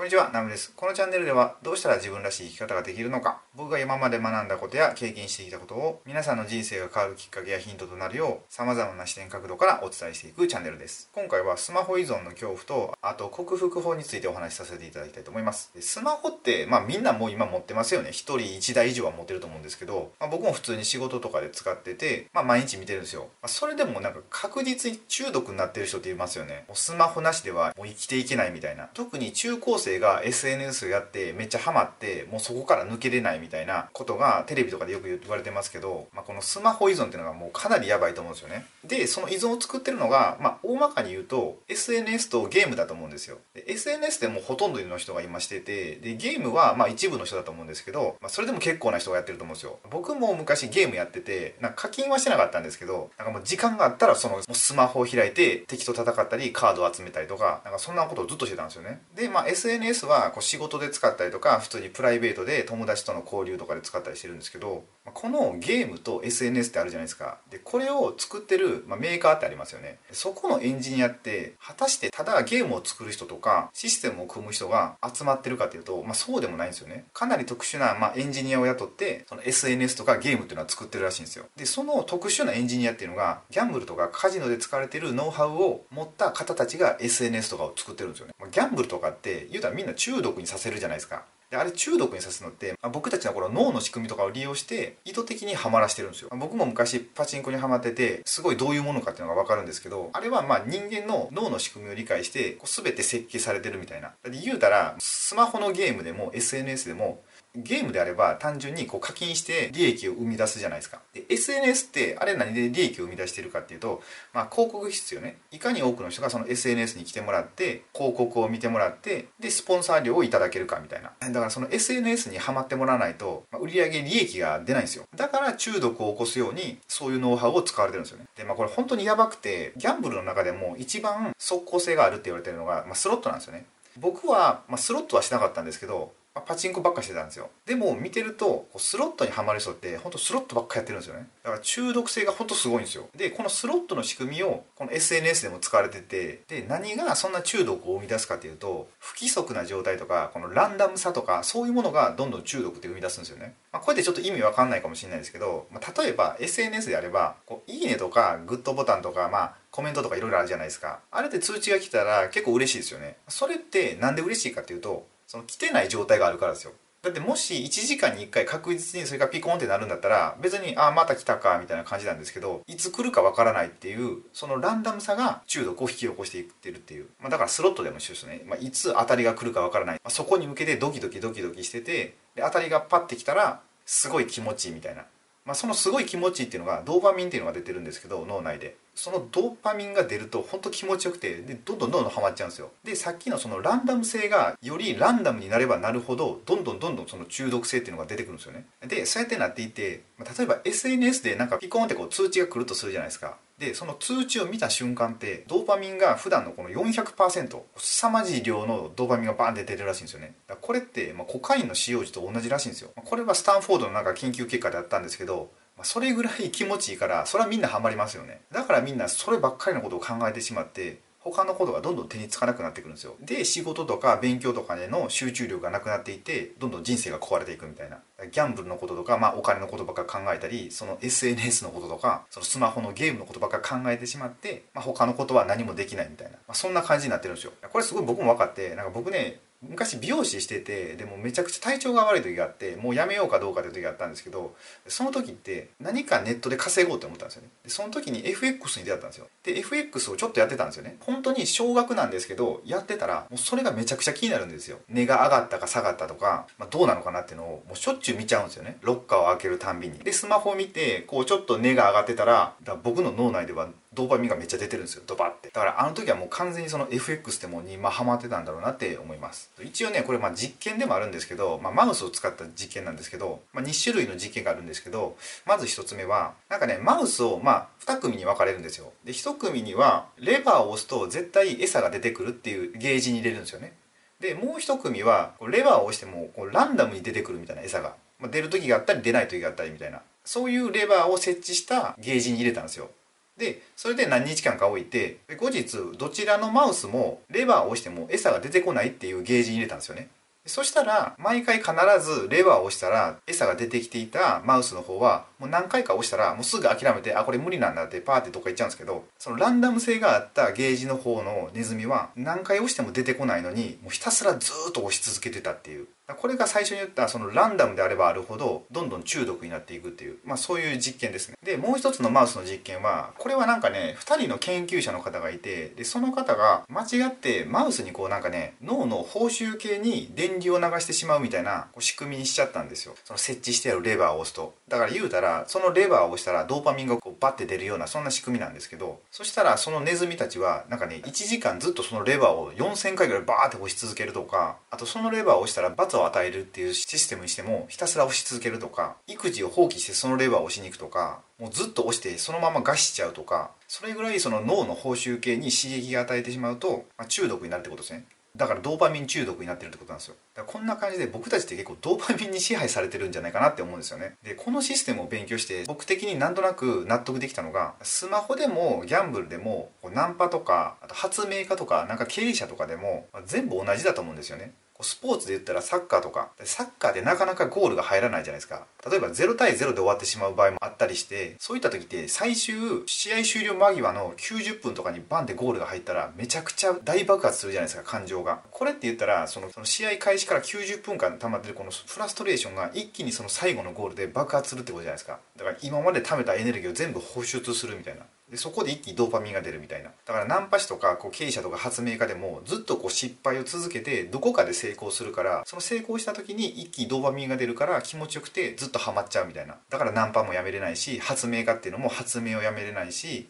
こんにちは、ナムです。このチャンネルではどうしたら自分らしい生き方ができるのか、僕が今まで学んだことや経験してきたことを皆さんの人生が変わるきっかけやヒントとなるよう様々な視点角度からお伝えしていくチャンネルです。今回はスマホ依存の恐怖と、あと克服法についてお話しさせていただきたいと思います。スマホって、まあみんなもう今持ってますよね。1人1台以上は持ってると思うんですけど、まあ、僕も普通に仕事とかで使ってて、まあ毎日見てるんですよ。まあ、それでもなんか確実に中毒になってる人っていますよね。もうスマホなしではもう生きていけないみたいな。特に中高生が SNS ュースやってめっちゃハマってもうそこから抜けれないみたいなことがテレビとかでよく言われてますけど、まあ、このスマホ依存っていうのがもうかなりやばいと思うんですよね。でその依存を作ってるのが、まあ、大まかに言うと SNS とゲームだと思うんですよ。で SNS でもほとんどの人が今しててでゲームはまあ一部の人だと思うんですけど、まあ、それでも結構な人がやってると思うんですよ。僕も昔ゲームやっててなんか課金はしてなかったんですけどなんかもう時間があったらそのスマホを開いて敵と戦ったりカードを集めたりとかなんかそんなことをずっとしてたんですよね。でまあ SNS はこう仕事で使ったりとか普通にプライベートで友達との交流とかで使ったりしてるんですけどこのゲームと SNS ってあるじゃないですか。でこれを作ってる、まあ、メーカーってありますよね。そこのエンジニアって果たしてただゲームを作る人とかシステムを組む人が集まってるかっていうと、まあ、そうでもないんですよね。かなり特殊な、まあ、エンジニアを雇ってその SNS とかゲームっていうのは作ってるらしいんですよ。でその特殊なエンジニアっていうのがギャンブルとかカジノで使われてるノウハウを持った方たちが SNS とかを作ってるんですよね。ギャンブルとかって言うたらみんな中毒にさせるじゃないですか。であれ中毒にさすのって、ま、僕たちの頃脳の仕組みとかを利用して意図的にはまらしてるんですよ、僕も昔パチンコにはまっててすごいどういうものかっていうのが分かるんですけどあれはまあ人間の脳の仕組みを理解してこう全て設計されてるみたいな。だって言うたらスマホのゲームでも SNS でもゲームであれば単純にこう課金して利益を生み出すじゃないですか。で、SNS ってあれ何で利益を生み出してるかっていうと、まあ広告必要ね。いかに多くの人がその SNS に来てもらって、広告を見てもらって、で、スポンサー料をいただけるかみたいな。だからその SNS にはまってもらわないと、まあ、売上利益が出ないんですよ。だから中毒を起こすように、そういうノウハウを使われてるんですよね。で、まあこれ本当にやばくて、ギャンブルの中でも一番即効性があるって言われてるのが、まあ、スロットなんですよね。僕は、まあ、スロットはしなかったんですけどパチンコばっかしてたんですよ。でも見てるとスロットにはまる人って本当スロットばっかやってるんですよね。だから中毒性が本当すごいんですよ。でこのスロットの仕組みをこの SNS でも使われててで何がそんな中毒を生み出すかっていうと不規則な状態とかこのランダムさとかそういうものがどんどん中毒って生み出すんですよね、まあ、これでちょっと意味わかんないかもしれないですけど、まあ、例えば SNS であればこういいねとかグッドボタンとかまあコメントとかいろいろあるじゃないですか。あれで通知が来たら結構嬉しいですよね。それってなんで嬉しいかっていうとその来てない状態があるからですよ。だってもし1時間に1回確実にそれがピコンってなるんだったら別にああまた来たかみたいな感じなんですけどいつ来るかわからないっていうそのランダムさが中毒を引き起こしていってるっていう、まあ、だからスロットでも一緒ですね、まあ、いつ当たりが来るかわからない、まあ、そこに向けてドキドキドキドキしててで当たりがパッてきたらすごい気持ちいいみたいな、まあ、そのすごい気持ちいいっていうのがドーパミンっていうのが出てるんですけど脳内で。そのドーパミンが出ると本当気持ちよくてでどんどんどんどんハマっちゃうんですよ。でさっきのそのランダム性がよりランダムになればなるほどどんどんどんどんその中毒性っていうのが出てくるんですよね。でそうやってなっていて例えば SNS でなんかピコンってこう通知が来るとするじゃないですか。でその通知を見た瞬間ってドーパミンが普段のこの400%凄まじい量のドーパミンがバーンって出るらしいんですよね。これって、まあ、コカインの使用時と同じらしいんですよ。これはスタンフォードのなんか研究結果であったんですけどそれぐらい気持ちいいからそれはみんなハマりますよね。だからみんなそればっかりのことを考えてしまって他のことがどんどん手につかなくなってくるんですよ。で仕事とか勉強とかでの集中力がなくなっていてどんどん人生が壊れていくみたいな。ギャンブルのこととか、まあ、お金のことばっか考えたりその SNS のこととかそのスマホのゲームのことばっか考えてしまって、まあ、他のことは何もできないみたいな、まあ、そんな感じになってるんですよこれすごい僕も分かってなんか僕ね昔美容師しててでもめちゃくちゃ体調が悪い時があってもうやめようかどうかっていう時があったんですけどその時って何かネットで稼ごうって思ったんですよね。でその時に FX に出会ったんですよ。で FX をちょっとやってたんですよね。本当に少額なんですけどやってたらもうそれがめちゃくちゃ気になるんですよ。値が上がったか下がったとか、まあ、どうなのかなっていうのをもうしょっちゅう見ちゃうんですよね。ロッカーを開けるたんびに。でスマホを見てこうちょっと値が上がってたら僕の脳内ではドーパミンがめっちゃ出てるんですよ。ドバって。だからあの時はもう完全にその FX ってもにまあハマってたんだろうなって思います。一応ねこれまあ実験でもあるんですけど、まあ、マウスを使った実験なんですけど、まあ、2種類の実験があるんですけどまず1つ目はなんかねマウスをまあ2組に分かれるんですよ。で1組にはレバーを押すと絶対餌が出てくるっていうゲージに入れるんですよね。でもう1組はレバーを押してもこうランダムに出てくるみたいな餌が、まあ、出る時があったり出ない時があったりみたいな。そういうレバーを設置したゲージに入れたんですよ。でそれで何日間か置いて後日どちらのマウスもレバーを押しても餌が出てこないっていうゲージに入れたんですよね。そしたら毎回必ずレバーを押したら餌が出てきていたマウスの方はもう何回か押したらもうすぐ諦めてあこれ無理なんだってパーってどっか行っちゃうんですけどそのランダム性があったゲージの方のネズミは何回押しても出てこないのにもうひたすらずっと押し続けてたっていう。これが最初に言ったそのランダムであればあるほどどんどん中毒になっていくっていう、まあ、そういう実験ですね。でもう一つのマウスの実験はこれはなんかね2人の研究者の方がいてでその方が間違ってマウスにこうなんかね脳の報酬系に電流を流してしまうみたいな仕組みにしちゃったんですよ。その設置してあるレバーを押すと。だから言うたらそのレバーを押したらドーパミンがこうバッて出るようなそんな仕組みなんですけどそしたらそのネズミたちはなんかね1時間ずっとそのレバーを4000回ぐらいバーって押し続けるとかあとそのレバーを押したら罰をを与えるっていうシステムにしてもひたすら押し続けるとか育児を放棄してそのレバーを押しに行くとかもうずっと押してそのまま餓死しちゃうとかそれぐらいその脳の報酬系に刺激が与えてしまうと、まあ、中毒になるってことですね。だからドーパミン中毒になってるってことなんですよ。だからこんな感じで僕たちって結構ドーパミンに支配されてるんじゃないかなって思うんですよね。でこのシステムを勉強して僕的になんとなく納得できたのがスマホでもギャンブルでもナンパとかあと発明家とかなんか経営者とかでも全部同じだと思うんですよね。スポーツで言ったらサッカーとかサッカーでなかなかゴールが入らないじゃないですか。例えば0対0で終わってしまう場合もあったりしてそういった時って最終試合終了間際の90分とかにバンってゴールが入ったらめちゃくちゃ大爆発するじゃないですか感情が。これって言ったらそのその試合開始から90分間溜まってるこのフラストレーションが一気にその最後のゴールで爆発するってことじゃないですか。だから今まで貯めたエネルギーを全部放出するみたいな。でそこで一気にドーパミンが出るみたいな。だからナンパ師とかこう経営者とか発明家でもずっとこう失敗を続けてどこかで成功するからその成功した時に一気にドーパミンが出るから気持ちよくてずっとハマっちゃうみたいな。だからナンパもやめれないし発明家っていうのも発明をやめれないし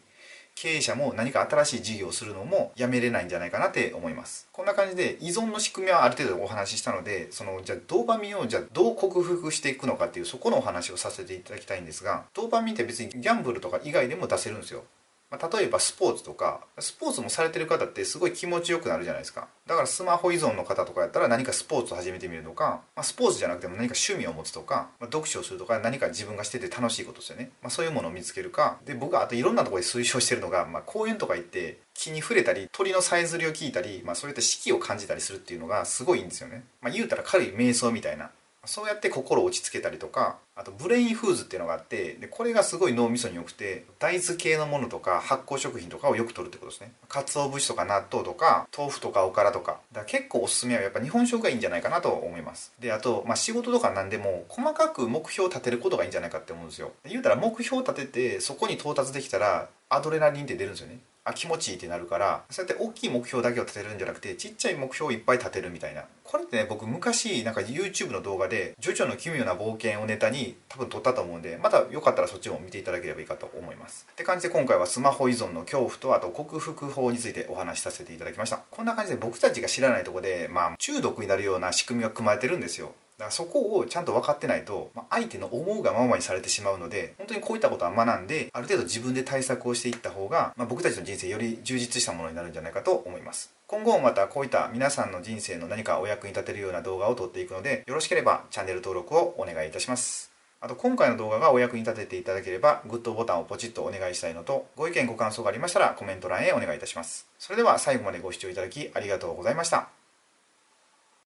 経営者も何か新しい事業をするのもやめれないんじゃないかなって思います。こんな感じで依存の仕組みはある程度お話ししたのでそのじゃあドーパミンをじゃあどう克服していくのかっていうそこのお話をさせていただきたいんですがドーパミンって別にギャンブルとか以外でも出せるんですよ。まあ、例えばスポーツとかスポーツもされてる方ってすごい気持ちよくなるじゃないですか。だからスマホ依存の方とかやったら何かスポーツを始めてみるとか、まあ、スポーツじゃなくても何か趣味を持つとか、まあ、読書をするとか何か自分がしてて楽しいことですよね、ま、そういうものを見つけるかで僕はあといろんなとこで推奨してるのが、ま、公園とか行って木に触れたり鳥のさえずりを聞いたり、まあ、そういった四季を感じたりするっていうのがすごいいいんですよね、ま、言うたら軽い瞑想みたいな。そうやって心を落ち着けたりとかあと brain foods っていうのがあってでこれがすごい脳みそに良くて大豆系のものとか発酵食品とかをよく摂るってことですね。鰹節とか納豆とか豆腐とかおからとか。だから結構おすすめはやっぱ日本食がいいんじゃないかなと思います。であと、まあ、仕事とかなんでも細かく目標を立てることがいいんじゃないかって思うんですよ。言うたら目標を立ててそこに到達できたらアドレナリンって出るんですよね。あ気持ちいいってなるからそうやって大きい目標だけを立てるんじゃなくてちっちゃい目標をいっぱい立てるみたいな。これってね僕昔なんか YouTube の動画で「ジョジョの奇妙な冒険」をネタに多分撮ったと思うんでまたよかったらそっちも見ていただければいいかと思います。って感じで今回はスマホ依存の恐怖とあと克服法についてお話しさせていただきました。こんな感じで僕たちが知らないとこでまあ中毒になるような仕組みが組まれてるんですよ。だからそこをちゃんと分かってないと、まあ、相手の思うがままにされてしまうので本当にこういったことは学んである程度自分で対策をしていった方が、まあ、僕たちの人生より充実したものになるんじゃないかと思います。今後もまたこういった皆さんの人生の何かお役に立てるような動画を撮っていくのでよろしければチャンネル登録をお願いいたします。あと今回の動画がお役に立てていただければグッドボタンをポチッとお願いしたいのとご意見ご感想がありましたらコメント欄へお願いいたします。それでは最後までご視聴いただきありがとうございました。